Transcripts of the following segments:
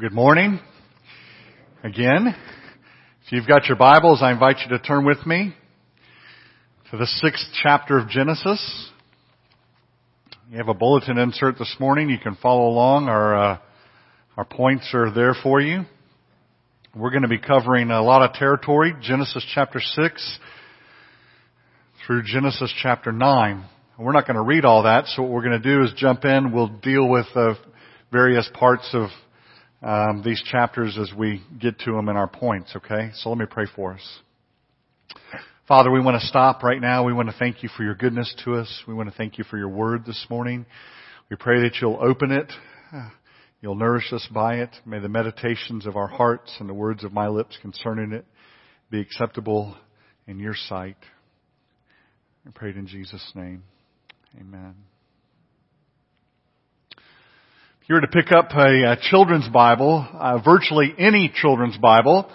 Good morning. Again, if you've got your Bibles, I invite you to turn with me to the sixth chapter of Genesis. You have a bulletin insert this morning. You can follow along. Our uh, our points are there for you. We're going to be covering a lot of territory. Genesis chapter six through Genesis chapter nine. We're not going to read all that, so what we're going to do is jump in. We'll deal with uh, various parts of um, these chapters as we get to them in our points, okay? So let me pray for us. Father, we want to stop right now. We want to thank you for your goodness to us. We want to thank you for your word this morning. We pray that you'll open it. You'll nourish us by it. May the meditations of our hearts and the words of my lips concerning it be acceptable in your sight. I pray it in Jesus' name. Amen. If you were to pick up a, a children's Bible, uh, virtually any children's Bible,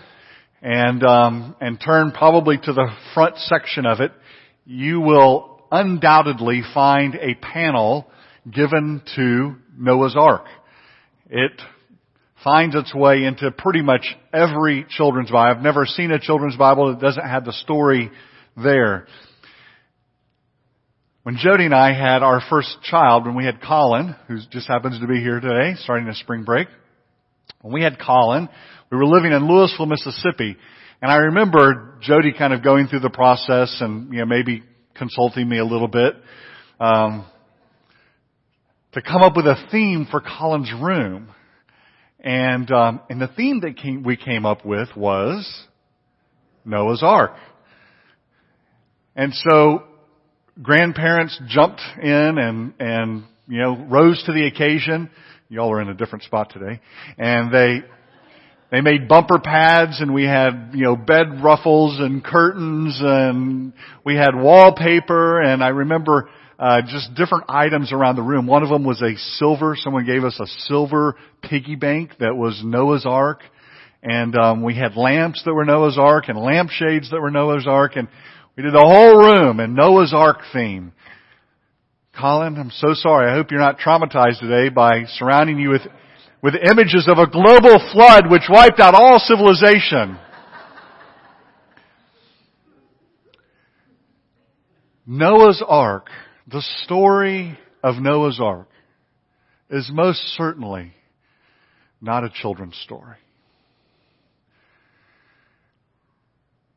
and um, and turn probably to the front section of it, you will undoubtedly find a panel given to Noah's Ark. It finds its way into pretty much every children's Bible. I've never seen a children's Bible that doesn't have the story there. When Jody and I had our first child, when we had Colin, who just happens to be here today, starting a spring break, when we had Colin, we were living in Louisville, Mississippi, and I remember Jody kind of going through the process and, you know, maybe consulting me a little bit, um, to come up with a theme for Colin's room. And, um, and the theme that came, we came up with was Noah's Ark. And so grandparents jumped in and, and, you know, rose to the occasion. Y'all are in a different spot today. And they, they made bumper pads and we had, you know, bed ruffles and curtains and we had wallpaper and I remember, uh, just different items around the room. One of them was a silver, someone gave us a silver piggy bank that was Noah's Ark. And, um, we had lamps that were Noah's Ark and lampshades that were Noah's Ark and we did the whole room in Noah's Ark theme. Colin, I'm so sorry. I hope you're not traumatized today by surrounding you with, with images of a global flood which wiped out all civilization. Noah's Ark, the story of Noah's Ark, is most certainly not a children's story.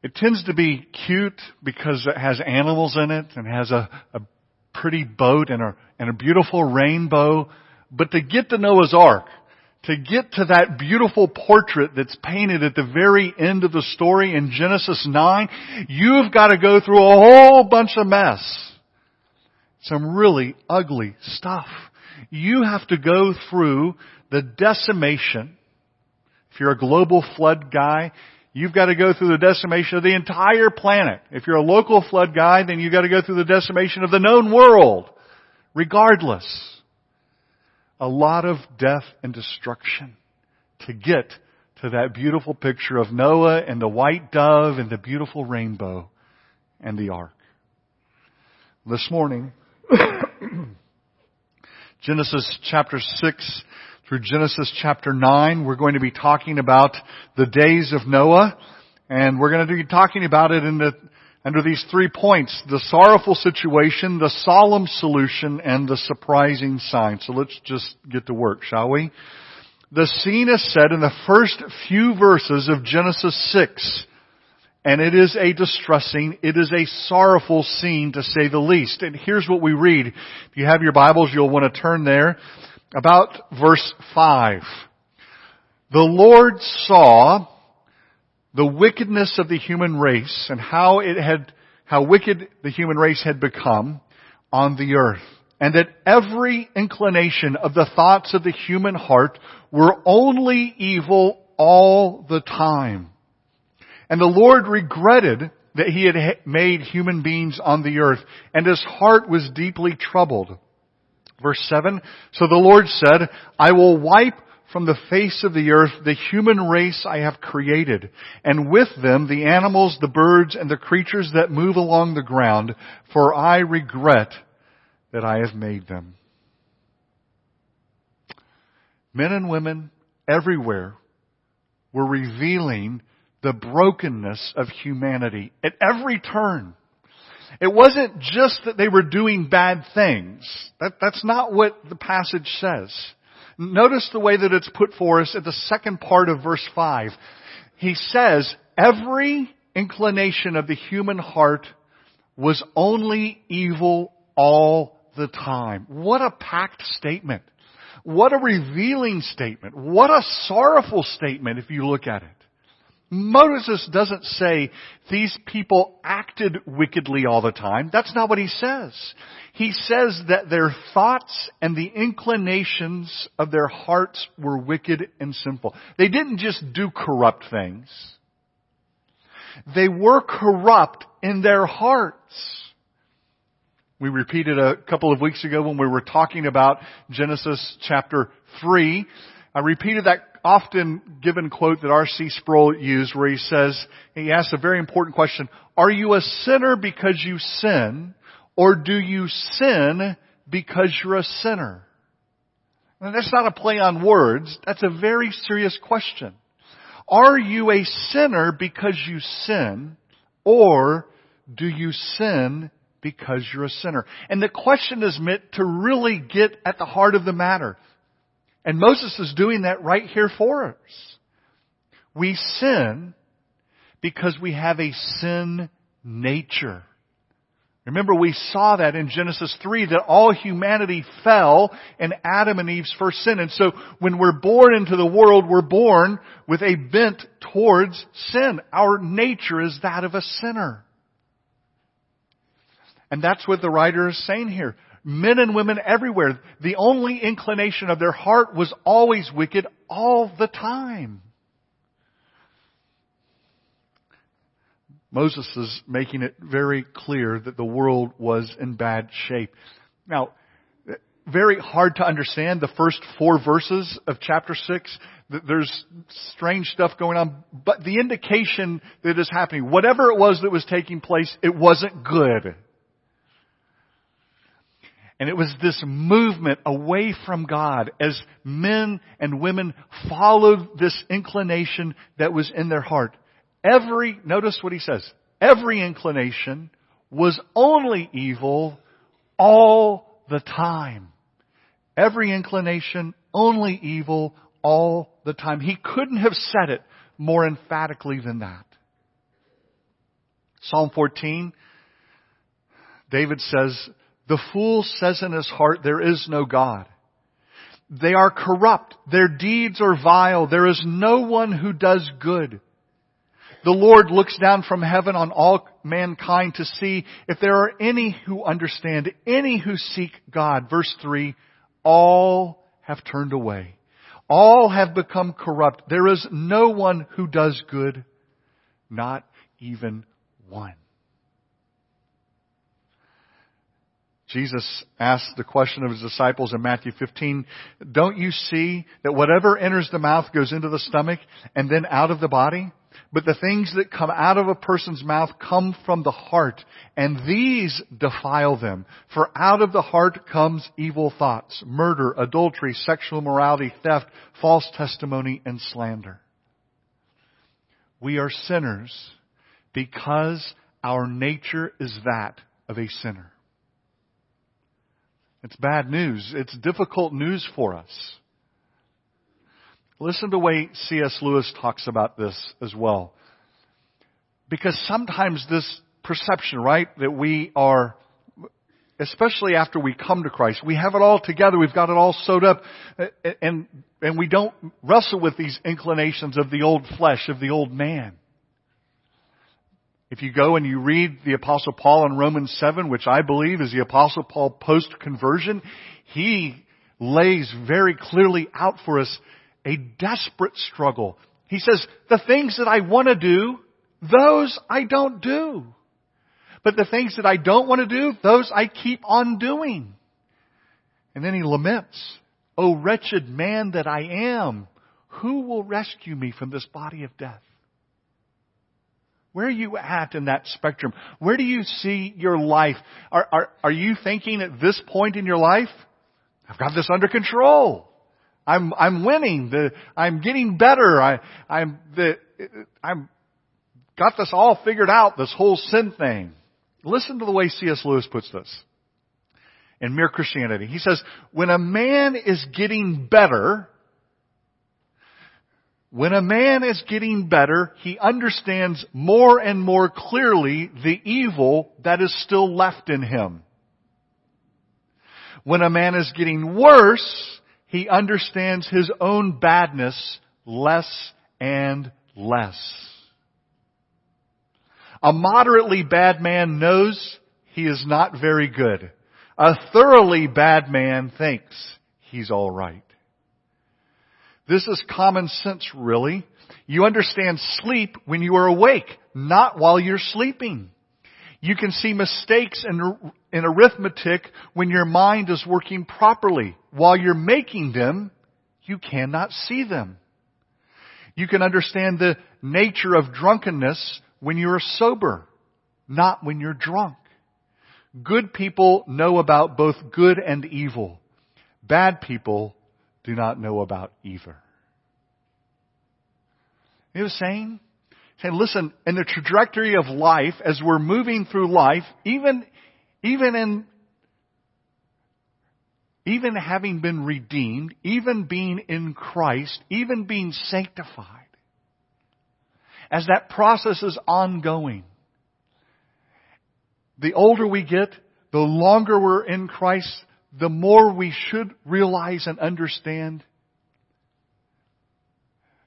It tends to be cute because it has animals in it and has a, a pretty boat and a, and a beautiful rainbow. But to get to Noah's Ark, to get to that beautiful portrait that's painted at the very end of the story in Genesis 9, you've got to go through a whole bunch of mess. Some really ugly stuff. You have to go through the decimation. If you're a global flood guy, You've got to go through the decimation of the entire planet. If you're a local flood guy, then you've got to go through the decimation of the known world. Regardless. A lot of death and destruction to get to that beautiful picture of Noah and the white dove and the beautiful rainbow and the ark. This morning, Genesis chapter 6 through Genesis chapter 9. We're going to be talking about the days of Noah, and we're going to be talking about it the, under these three points. The sorrowful situation, the solemn solution, and the surprising sign. So let's just get to work, shall we? The scene is set in the first few verses of Genesis 6. And it is a distressing, it is a sorrowful scene to say the least. And here's what we read. If you have your Bibles, you'll want to turn there about verse 5. The Lord saw the wickedness of the human race and how it had, how wicked the human race had become on the earth. And that every inclination of the thoughts of the human heart were only evil all the time. And the Lord regretted that he had made human beings on the earth, and his heart was deeply troubled. Verse 7, So the Lord said, I will wipe from the face of the earth the human race I have created, and with them the animals, the birds, and the creatures that move along the ground, for I regret that I have made them. Men and women everywhere were revealing the brokenness of humanity at every turn. It wasn't just that they were doing bad things. That, that's not what the passage says. Notice the way that it's put for us at the second part of verse 5. He says, every inclination of the human heart was only evil all the time. What a packed statement. What a revealing statement. What a sorrowful statement if you look at it. Moses doesn't say these people acted wickedly all the time. That's not what he says. He says that their thoughts and the inclinations of their hearts were wicked and sinful. They didn't just do corrupt things. They were corrupt in their hearts. We repeated a couple of weeks ago when we were talking about Genesis chapter 3. I repeated that often given quote that R.C. Sproul used where he says, he asks a very important question, are you a sinner because you sin, or do you sin because you're a sinner? And that's not a play on words, that's a very serious question. Are you a sinner because you sin, or do you sin because you're a sinner. And the question is meant to really get at the heart of the matter. And Moses is doing that right here for us. We sin because we have a sin nature. Remember we saw that in Genesis 3 that all humanity fell in Adam and Eve's first sin. And so when we're born into the world, we're born with a bent towards sin. Our nature is that of a sinner. And that's what the writer is saying here. Men and women everywhere, the only inclination of their heart was always wicked all the time. Moses is making it very clear that the world was in bad shape. Now, very hard to understand the first four verses of chapter 6. There's strange stuff going on, but the indication that is happening, whatever it was that was taking place, it wasn't good. And it was this movement away from God as men and women followed this inclination that was in their heart. Every, notice what he says, every inclination was only evil all the time. Every inclination only evil all the time. He couldn't have said it more emphatically than that. Psalm 14, David says, the fool says in his heart, there is no God. They are corrupt. Their deeds are vile. There is no one who does good. The Lord looks down from heaven on all mankind to see if there are any who understand, any who seek God. Verse 3, all have turned away. All have become corrupt. There is no one who does good, not even one. Jesus asked the question of his disciples in Matthew 15, don't you see that whatever enters the mouth goes into the stomach and then out of the body? But the things that come out of a person's mouth come from the heart, and these defile them. For out of the heart comes evil thoughts, murder, adultery, sexual immorality, theft, false testimony, and slander. We are sinners because our nature is that of a sinner. It's bad news. It's difficult news for us. Listen to the way C.S. Lewis talks about this as well. Because sometimes this perception, right, that we are, especially after we come to Christ, we have it all together, we've got it all sewed up, and, and we don't wrestle with these inclinations of the old flesh, of the old man. If you go and you read the apostle Paul in Romans 7, which I believe is the apostle Paul post-conversion, he lays very clearly out for us a desperate struggle. He says, the things that I want to do, those I don't do. But the things that I don't want to do, those I keep on doing. And then he laments, O wretched man that I am, who will rescue me from this body of death? Where are you at in that spectrum? Where do you see your life? Are, are, are you thinking at this point in your life, I've got this under control. I'm, I'm winning. The, I'm getting better. I, I'm, the, I'm got this all figured out, this whole sin thing. Listen to the way C.S. Lewis puts this in Mere Christianity. He says, when a man is getting better, when a man is getting better, he understands more and more clearly the evil that is still left in him. When a man is getting worse, he understands his own badness less and less. A moderately bad man knows he is not very good. A thoroughly bad man thinks he's alright. This is common sense really. You understand sleep when you are awake, not while you're sleeping. You can see mistakes in, in arithmetic when your mind is working properly. While you're making them, you cannot see them. You can understand the nature of drunkenness when you're sober, not when you're drunk. Good people know about both good and evil. Bad people do not know about either. You know what I'm saying? Saying, listen, in the trajectory of life, as we're moving through life, even, even in, even having been redeemed, even being in Christ, even being sanctified, as that process is ongoing, the older we get, the longer we're in Christ, the more we should realize and understand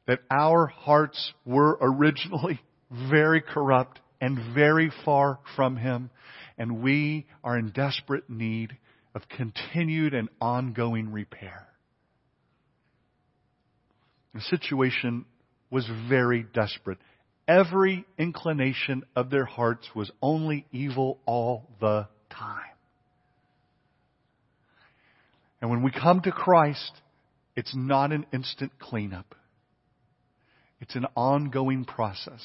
that our hearts were originally very corrupt and very far from Him, and we are in desperate need of continued and ongoing repair. The situation was very desperate. Every inclination of their hearts was only evil all the time. And when we come to Christ, it's not an instant cleanup. It's an ongoing process.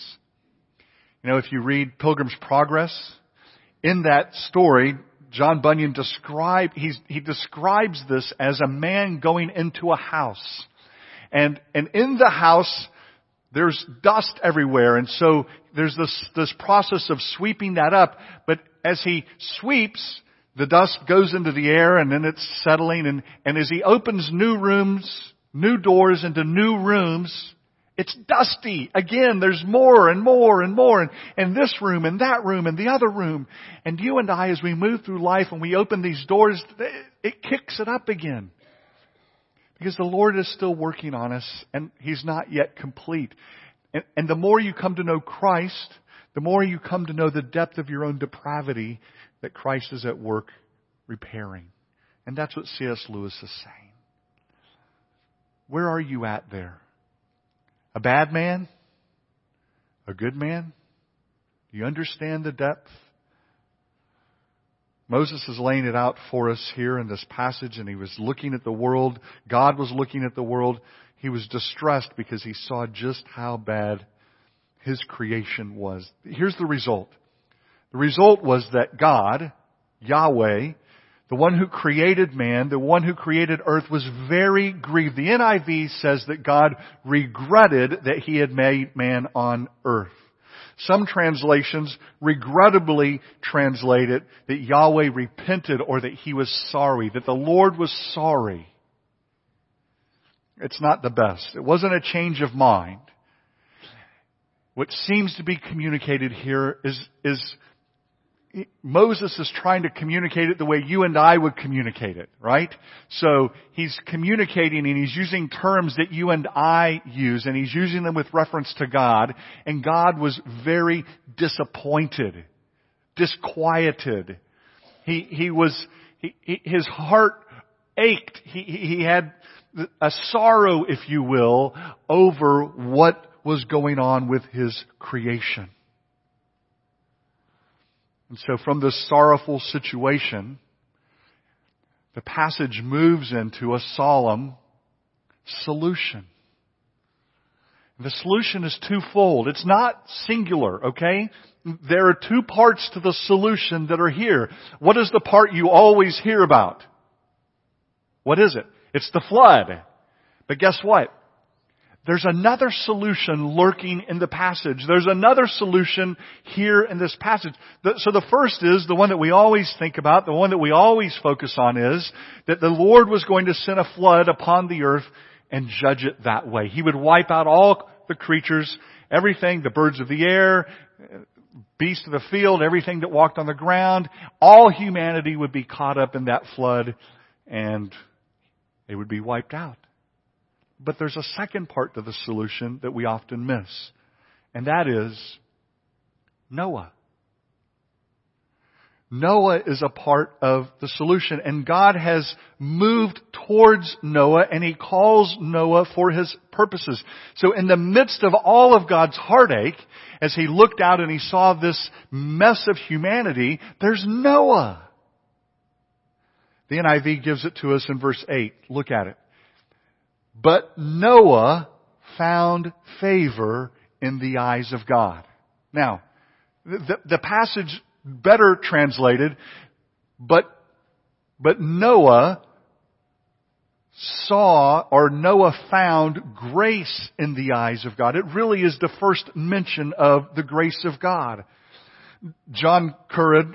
You know, if you read Pilgrim's Progress, in that story, John Bunyan describe, he describes this as a man going into a house. And, and in the house, there's dust everywhere. And so there's this, this process of sweeping that up. But as he sweeps, the dust goes into the air and then it's settling. And, and as he opens new rooms, new doors into new rooms, it's dusty. Again, there's more and more and more and, and this room and that room and the other room. And you and I, as we move through life and we open these doors, it kicks it up again. Because the Lord is still working on us and He's not yet complete. And, and the more you come to know Christ, the more you come to know the depth of your own depravity that Christ is at work repairing. And that's what C.S. Lewis is saying. Where are you at there? A bad man? A good man? Do you understand the depth? Moses is laying it out for us here in this passage, and he was looking at the world. God was looking at the world. He was distressed because he saw just how bad his creation was. Here's the result. The result was that God, Yahweh, the one who created man, the one who created earth was very grieved. The NIV says that God regretted that he had made man on earth. Some translations regrettably translate it that Yahweh repented or that he was sorry, that the Lord was sorry. It's not the best. It wasn't a change of mind. What seems to be communicated here is, is Moses is trying to communicate it the way you and I would communicate it, right? So he's communicating and he's using terms that you and I use and he's using them with reference to God and God was very disappointed, disquieted. He, he was, he, his heart ached. He, he had a sorrow, if you will, over what was going on with his creation. And so from this sorrowful situation, the passage moves into a solemn solution. The solution is twofold. It's not singular, okay? There are two parts to the solution that are here. What is the part you always hear about? What is it? It's the flood. But guess what? There's another solution lurking in the passage. There's another solution here in this passage. So the first is, the one that we always think about, the one that we always focus on is, that the Lord was going to send a flood upon the earth and judge it that way. He would wipe out all the creatures, everything, the birds of the air, beasts of the field, everything that walked on the ground. All humanity would be caught up in that flood and they would be wiped out. But there's a second part to the solution that we often miss, and that is Noah. Noah is a part of the solution and God has moved towards Noah and He calls Noah for His purposes. So in the midst of all of God's heartache, as He looked out and He saw this mess of humanity, there's Noah. The NIV gives it to us in verse 8. Look at it. But Noah found favor in the eyes of God. Now, the, the passage better translated, but, but Noah saw or Noah found grace in the eyes of God. It really is the first mention of the grace of God. John Currid,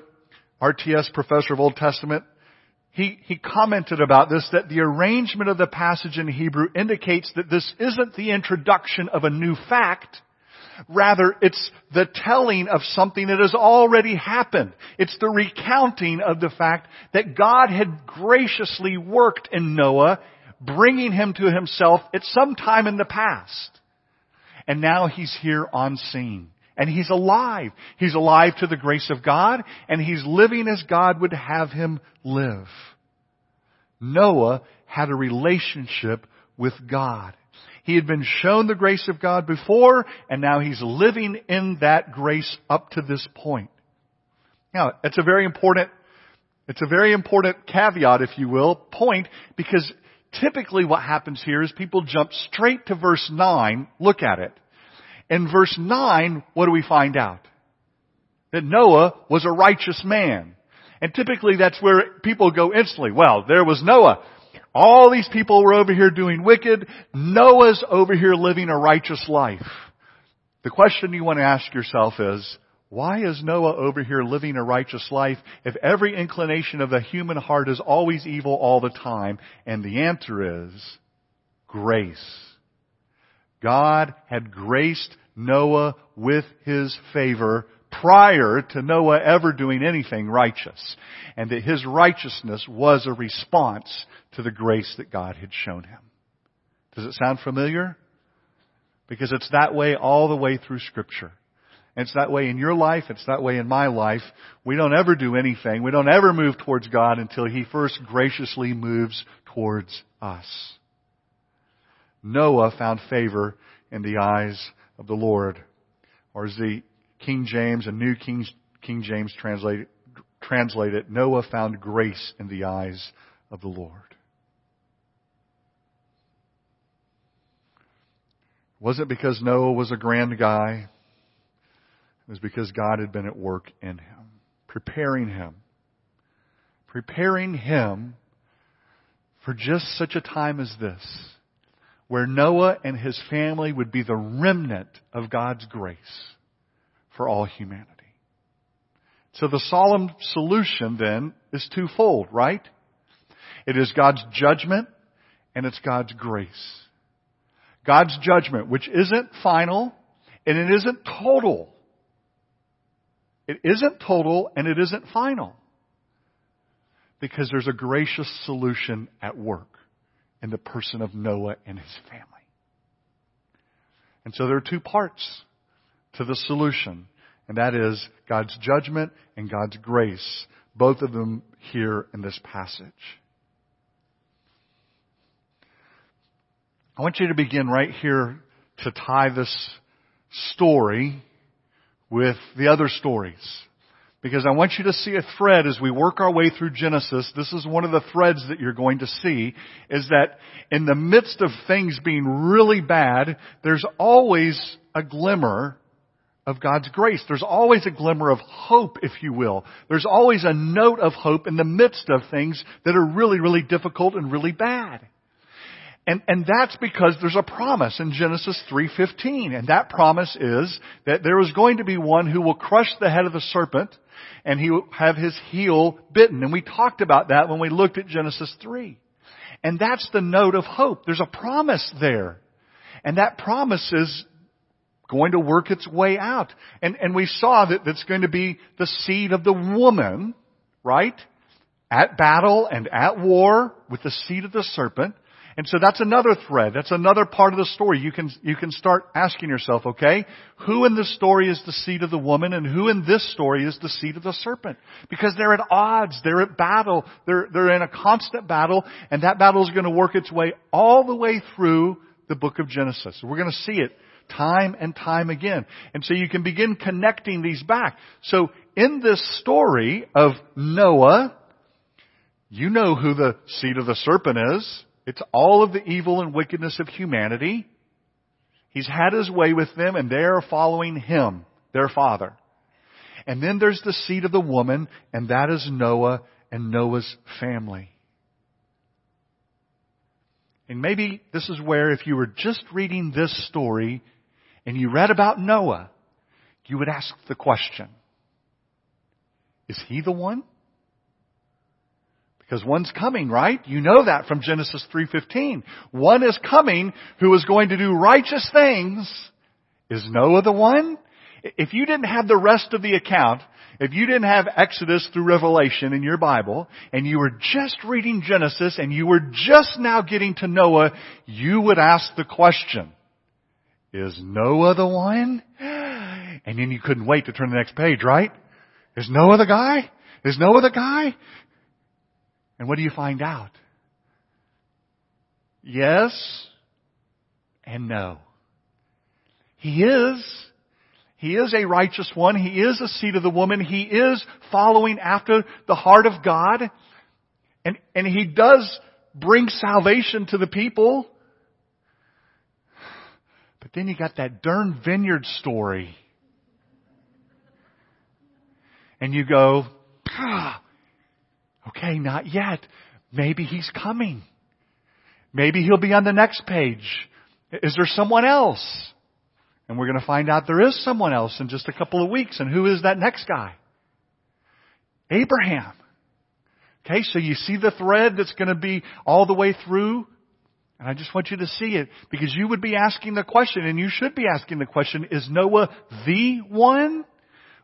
RTS professor of Old Testament, he, he commented about this that the arrangement of the passage in Hebrew indicates that this isn't the introduction of a new fact. Rather, it's the telling of something that has already happened. It's the recounting of the fact that God had graciously worked in Noah, bringing him to himself at some time in the past. And now he's here on scene. And he's alive. He's alive to the grace of God, and he's living as God would have him live. Noah had a relationship with God. He had been shown the grace of God before, and now he's living in that grace up to this point. Now, it's a very important, it's a very important caveat, if you will, point, because typically what happens here is people jump straight to verse 9, look at it. In verse 9, what do we find out? That Noah was a righteous man. And typically that's where people go instantly. Well, there was Noah. All these people were over here doing wicked. Noah's over here living a righteous life. The question you want to ask yourself is, why is Noah over here living a righteous life if every inclination of the human heart is always evil all the time? And the answer is grace. God had graced Noah with his favor prior to Noah ever doing anything righteous. And that his righteousness was a response to the grace that God had shown him. Does it sound familiar? Because it's that way all the way through scripture. And it's that way in your life. It's that way in my life. We don't ever do anything. We don't ever move towards God until He first graciously moves towards us. Noah found favor in the eyes of the Lord. Or as the King James and New King, King James translate, translate it, Noah found grace in the eyes of the Lord. Was it because Noah was a grand guy? It was because God had been at work in him, preparing him, preparing him for just such a time as this where Noah and his family would be the remnant of God's grace for all humanity. So the solemn solution then is twofold, right? It is God's judgment and it's God's grace. God's judgment, which isn't final and it isn't total. It isn't total and it isn't final. Because there's a gracious solution at work in the person of Noah and his family. And so there are two parts to the solution, and that is God's judgment and God's grace, both of them here in this passage. I want you to begin right here to tie this story with the other stories because I want you to see a thread as we work our way through Genesis. This is one of the threads that you're going to see is that in the midst of things being really bad, there's always a glimmer of God's grace. There's always a glimmer of hope, if you will. There's always a note of hope in the midst of things that are really, really difficult and really bad. And, and that's because there's a promise in Genesis 3.15. And that promise is that there is going to be one who will crush the head of the serpent and he will have his heel bitten. And we talked about that when we looked at Genesis 3. And that's the note of hope. There's a promise there. And that promise is going to work its way out. And, and we saw that that's going to be the seed of the woman, right? At battle and at war with the seed of the serpent. And so that's another thread. That's another part of the story. You can, you can start asking yourself, okay, who in this story is the seed of the woman and who in this story is the seed of the serpent? Because they're at odds. They're at battle. They're, they're in a constant battle and that battle is going to work its way all the way through the book of Genesis. We're going to see it time and time again. And so you can begin connecting these back. So in this story of Noah, you know who the seed of the serpent is. It's all of the evil and wickedness of humanity. He's had his way with them and they are following him, their father. And then there's the seed of the woman and that is Noah and Noah's family. And maybe this is where if you were just reading this story and you read about Noah, you would ask the question, is he the one? Because one's coming, right? You know that from Genesis 3.15. One is coming who is going to do righteous things. Is Noah the one? If you didn't have the rest of the account, if you didn't have Exodus through Revelation in your Bible, and you were just reading Genesis, and you were just now getting to Noah, you would ask the question, is Noah the one? And then you couldn't wait to turn the next page, right? Is Noah the guy? Is Noah the guy? And what do you find out? Yes and no. He is. He is a righteous one. He is a seed of the woman. He is following after the heart of God. And, and he does bring salvation to the people. But then you got that darn vineyard story. And you go, ah, Okay, not yet. Maybe he's coming. Maybe he'll be on the next page. Is there someone else? And we're going to find out there is someone else in just a couple of weeks. And who is that next guy? Abraham. Okay, so you see the thread that's going to be all the way through? And I just want you to see it because you would be asking the question and you should be asking the question, is Noah the one?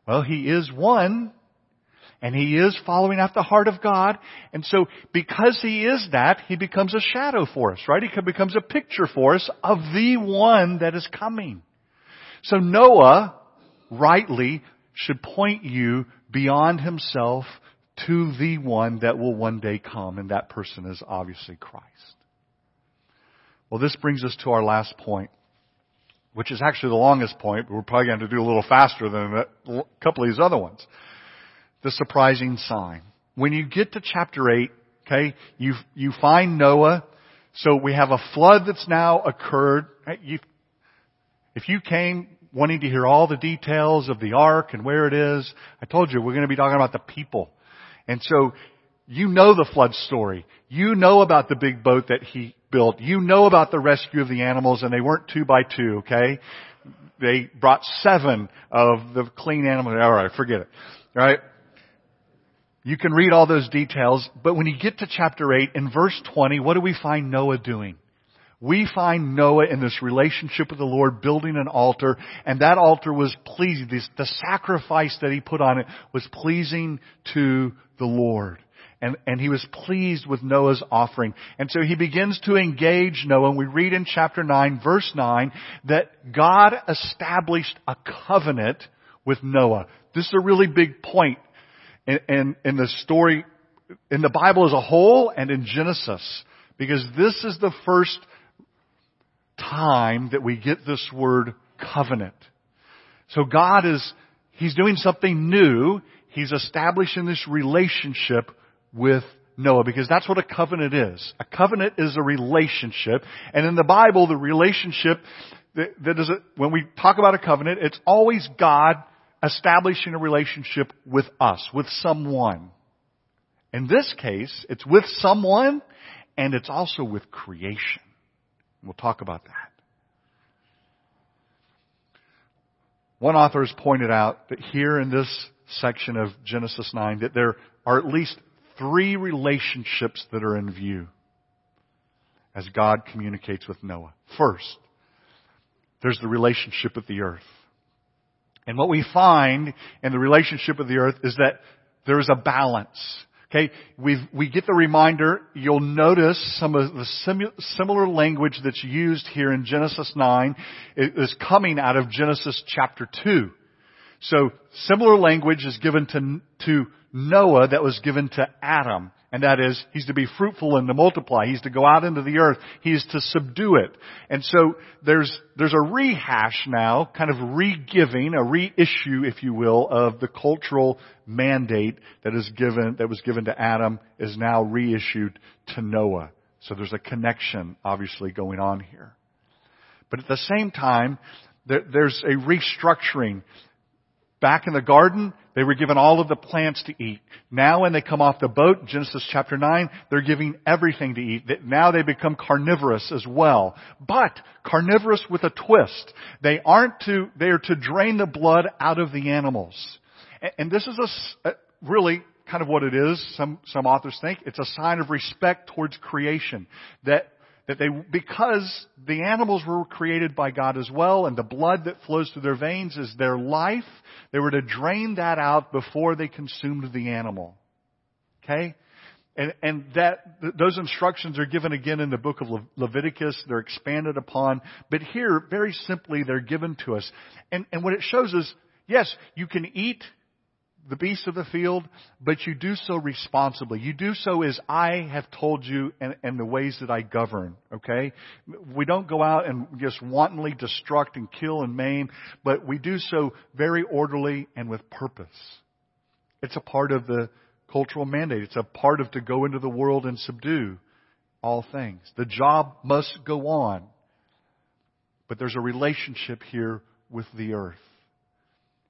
Well, he is one, and he is following after the heart of God. And so because he is that, he becomes a shadow for us, right? He becomes a picture for us of the one that is coming. So Noah, rightly, should point you beyond himself to the one that will one day come, and that person is obviously Christ. Well, this brings us to our last point, which is actually the longest point, but we're probably going to do a little faster than a couple of these other ones the surprising sign. When you get to chapter 8, okay, you, you find Noah. So we have a flood that's now occurred. You, if you came wanting to hear all the details of the ark and where it is, I told you we're going to be talking about the people. And so you know the flood story. You know about the big boat that he built. You know about the rescue of the animals and they weren't two by two, okay? They brought seven of the clean animals. Alright, forget it. Alright? You can read all those details, but when you get to chapter 8, in verse 20, what do we find Noah doing? We find Noah in this relationship with the Lord building an altar, and that altar was pleasing. The sacrifice that he put on it was pleasing to the Lord. And, and he was pleased with Noah's offering. And so he begins to engage Noah, and we read in chapter 9, verse 9, that God established a covenant with Noah. This is a really big point in, in, the story, in the Bible as a whole and in Genesis. Because this is the first time that we get this word covenant. So God is, He's doing something new. He's establishing this relationship with Noah because that's what a covenant is. A covenant is a relationship. And in the Bible, the relationship that, that is a, when we talk about a covenant, it's always God establishing a relationship with us, with someone. In this case, it's with someone and it's also with creation. We'll talk about that. One author has pointed out that here in this section of Genesis 9 that there are at least three relationships that are in view as God communicates with Noah. First, there's the relationship with the earth. And what we find in the relationship with the earth is that there is a balance. Okay, we we get the reminder. You'll notice some of the simu- similar language that's used here in Genesis 9 is coming out of Genesis chapter 2. So similar language is given to, to Noah that was given to Adam. And that is, he's to be fruitful and to multiply. He's to go out into the earth. He's to subdue it. And so there's, there's a rehash now, kind of re-giving, a reissue, if you will, of the cultural mandate that is given, that was given to Adam is now reissued to Noah. So there's a connection, obviously, going on here. But at the same time, there, there's a restructuring Back in the garden, they were given all of the plants to eat. Now when they come off the boat, Genesis chapter 9, they're giving everything to eat. Now they become carnivorous as well. But carnivorous with a twist. They aren't to, they are to drain the blood out of the animals. And this is a, really kind of what it is. Some, some authors think it's a sign of respect towards creation. That that they, because the animals were created by God as well, and the blood that flows through their veins is their life, they were to drain that out before they consumed the animal. Okay? And, and that, those instructions are given again in the book of Le- Leviticus. They're expanded upon. But here, very simply, they're given to us. And, and what it shows is, yes, you can eat the beasts of the field, but you do so responsibly. You do so as I have told you and, and, the ways that I govern, okay? We don't go out and just wantonly destruct and kill and maim, but we do so very orderly and with purpose. It's a part of the cultural mandate. It's a part of to go into the world and subdue all things. The job must go on. But there's a relationship here with the earth.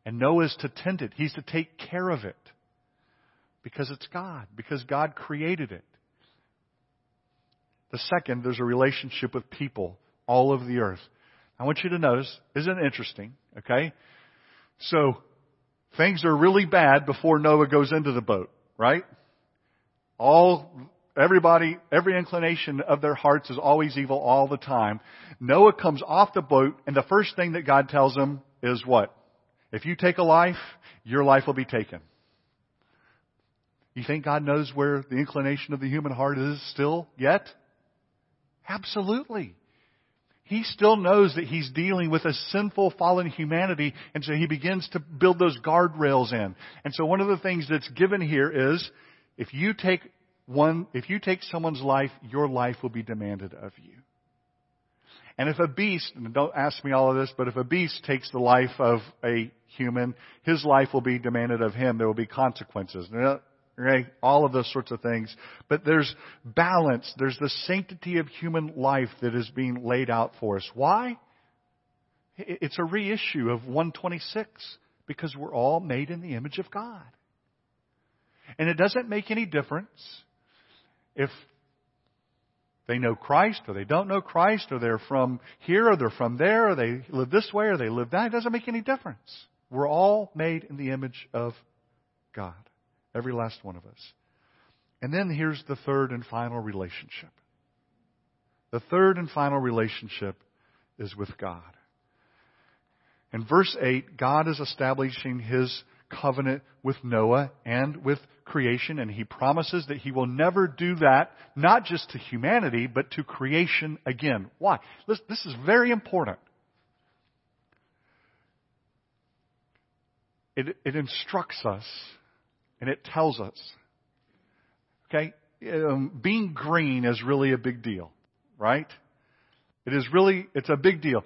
And Noah's to tend it. He's to take care of it. Because it's God. Because God created it. The second, there's a relationship with people all over the earth. I want you to notice, isn't it interesting? Okay? So, things are really bad before Noah goes into the boat, right? All, everybody, every inclination of their hearts is always evil all the time. Noah comes off the boat and the first thing that God tells him is what? If you take a life, your life will be taken. You think God knows where the inclination of the human heart is still yet? Absolutely. He still knows that he's dealing with a sinful, fallen humanity, and so he begins to build those guardrails in. And so one of the things that's given here is, if you take one, if you take someone's life, your life will be demanded of you. And if a beast, and don't ask me all of this, but if a beast takes the life of a human, his life will be demanded of him. There will be consequences. Right? All of those sorts of things. But there's balance. There's the sanctity of human life that is being laid out for us. Why? It's a reissue of 126 because we're all made in the image of God. And it doesn't make any difference if they know Christ or they don't know Christ or they're from here or they're from there or they live this way or they live that. It doesn't make any difference. We're all made in the image of God. Every last one of us. And then here's the third and final relationship. The third and final relationship is with God. In verse 8, God is establishing His covenant with Noah and with creation, and he promises that he will never do that, not just to humanity, but to creation again. Why? Listen, this is very important. It, it instructs us and it tells us. Okay? Um, being green is really a big deal, right? It is really, it's a big deal.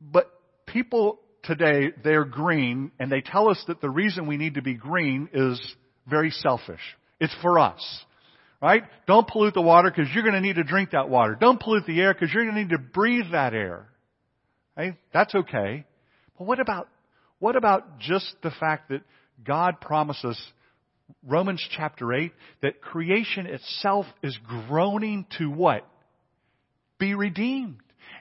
But people today, they're green, and they tell us that the reason we need to be green is very selfish. It's for us. Right? Don't pollute the water because you're going to need to drink that water. Don't pollute the air because you're going to need to breathe that air. Right? That's okay. But what about, what about just the fact that God promises Romans chapter 8 that creation itself is groaning to what? Be redeemed.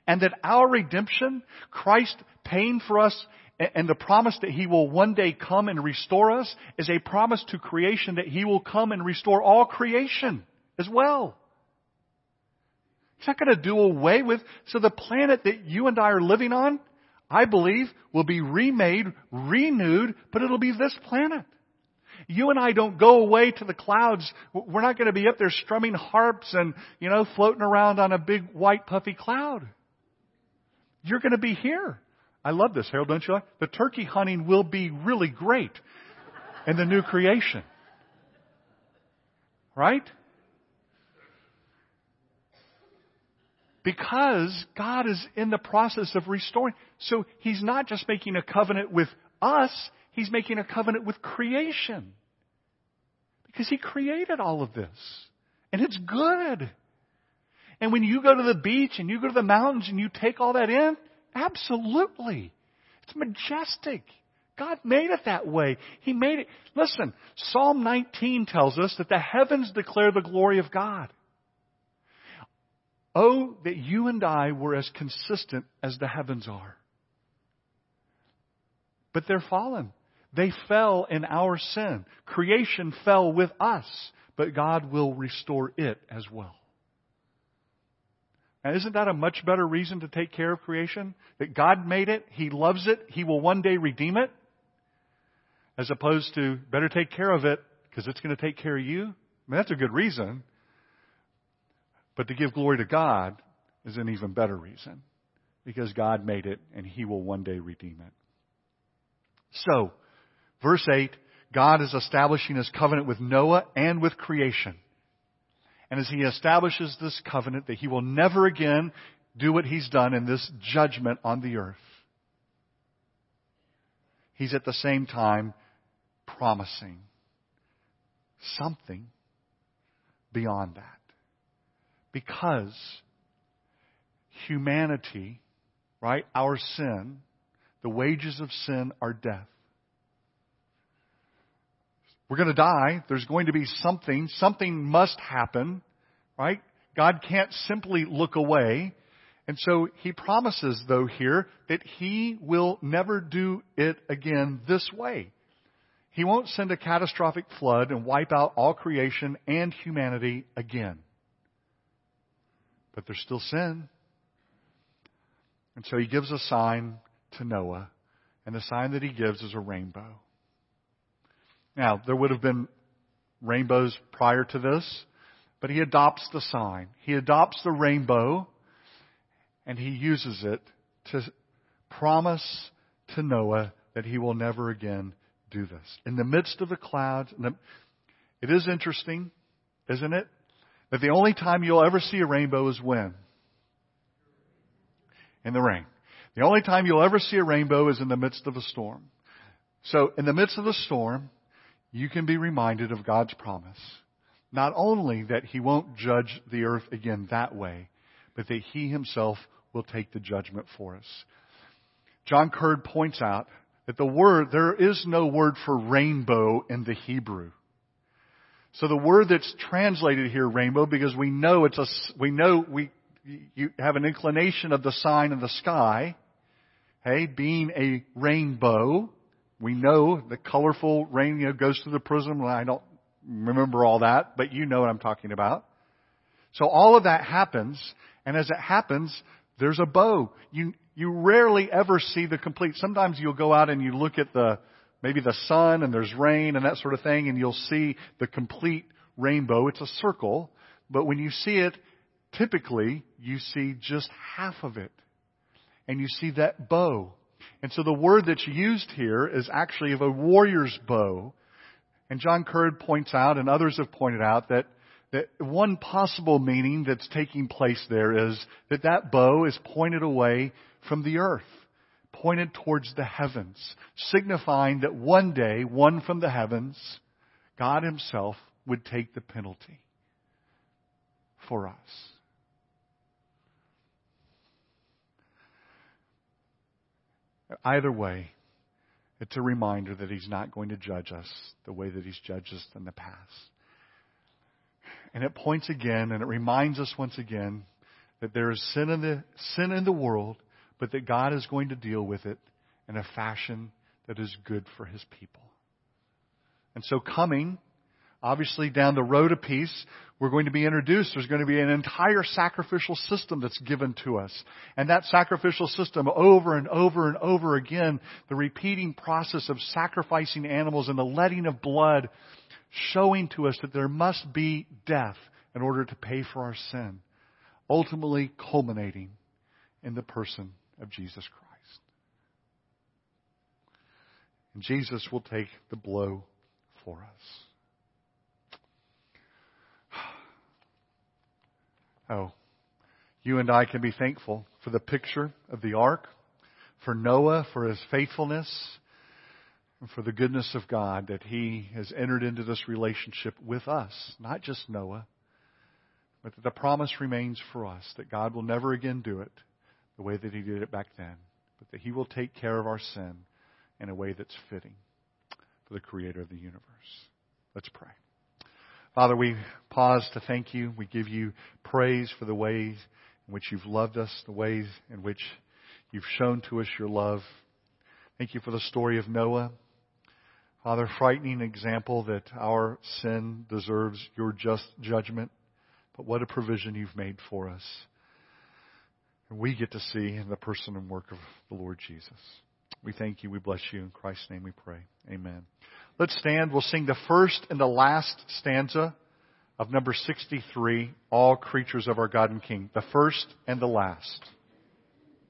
And that our redemption, Christ paying for us and the promise that He will one day come and restore us is a promise to creation that He will come and restore all creation as well. He's not going to do away with, so the planet that you and I are living on, I believe, will be remade, renewed, but it'll be this planet. You and I don't go away to the clouds. We're not going to be up there strumming harps and, you know, floating around on a big white puffy cloud. You're going to be here. I love this, Harold, don't you? Like? The turkey hunting will be really great in the new creation. Right? Because God is in the process of restoring. So He's not just making a covenant with us, He's making a covenant with creation. Because He created all of this. And it's good. And when you go to the beach and you go to the mountains and you take all that in, absolutely. It's majestic. God made it that way. He made it. Listen, Psalm 19 tells us that the heavens declare the glory of God. Oh, that you and I were as consistent as the heavens are. But they're fallen. They fell in our sin. Creation fell with us, but God will restore it as well. Now, isn't that a much better reason to take care of creation? That God made it, He loves it, He will one day redeem it, as opposed to better take care of it because it's going to take care of you? I mean, that's a good reason. But to give glory to God is an even better reason because God made it and He will one day redeem it. So, verse 8, God is establishing His covenant with Noah and with creation. And as He establishes this covenant that He will never again do what He's done in this judgment on the earth, He's at the same time promising something beyond that because humanity, right, our sin, the wages of sin are death. We're going to die. There's going to be something. Something must happen, right? God can't simply look away. And so he promises, though, here that he will never do it again this way. He won't send a catastrophic flood and wipe out all creation and humanity again but there's still sin. And so he gives a sign to Noah, and the sign that he gives is a rainbow. Now, there would have been rainbows prior to this, but he adopts the sign. He adopts the rainbow, and he uses it to promise to Noah that he will never again do this. In the midst of the clouds, it is interesting, isn't it? that the only time you'll ever see a rainbow is when? In the rain. The only time you'll ever see a rainbow is in the midst of a storm. So, in the midst of the storm, you can be reminded of God's promise. Not only that He won't judge the earth again that way, but that He Himself will take the judgment for us. John Currid points out that the word, there is no word for rainbow in the Hebrew. So the word that's translated here, rainbow, because we know it's a, we know we, you have an inclination of the sign of the sky, hey, being a rainbow. We know the colorful rain, you know, goes through the prism. I don't remember all that, but you know what I'm talking about. So all of that happens, and as it happens, there's a bow. You, you rarely ever see the complete, sometimes you'll go out and you look at the, maybe the sun and there's rain and that sort of thing, and you'll see the complete rainbow. It's a circle, but when you see it, typically you see just half of it. And you see that bow. And so the word that's used here is actually of a warrior's bow. And John Currid points out, and others have pointed out, that, that one possible meaning that's taking place there is that that bow is pointed away from the earth pointed towards the heavens, signifying that one day, one from the heavens, God Himself would take the penalty for us. Either way, it's a reminder that He's not going to judge us the way that He's judged us in the past. And it points again and it reminds us once again that there is sin in the, sin in the world, but that God is going to deal with it in a fashion that is good for His people. And so coming, obviously down the road a piece, we're going to be introduced. There's going to be an entire sacrificial system that's given to us. And that sacrificial system over and over and over again, the repeating process of sacrificing animals and the letting of blood showing to us that there must be death in order to pay for our sin, ultimately culminating in the person of Jesus Christ. And Jesus will take the blow for us. Oh, you and I can be thankful for the picture of the ark, for Noah, for his faithfulness, and for the goodness of God that he has entered into this relationship with us, not just Noah, but that the promise remains for us that God will never again do it the way that he did it back then, but that he will take care of our sin in a way that's fitting for the creator of the universe. Let's pray. Father, we pause to thank you. We give you praise for the ways in which you've loved us, the ways in which you've shown to us your love. Thank you for the story of Noah. Father, frightening example that our sin deserves your just judgment, but what a provision you've made for us. And we get to see in the person and work of the Lord Jesus. We thank you. We bless you. In Christ's name we pray. Amen. Let's stand. We'll sing the first and the last stanza of number 63, All Creatures of Our God and King. The first and the last.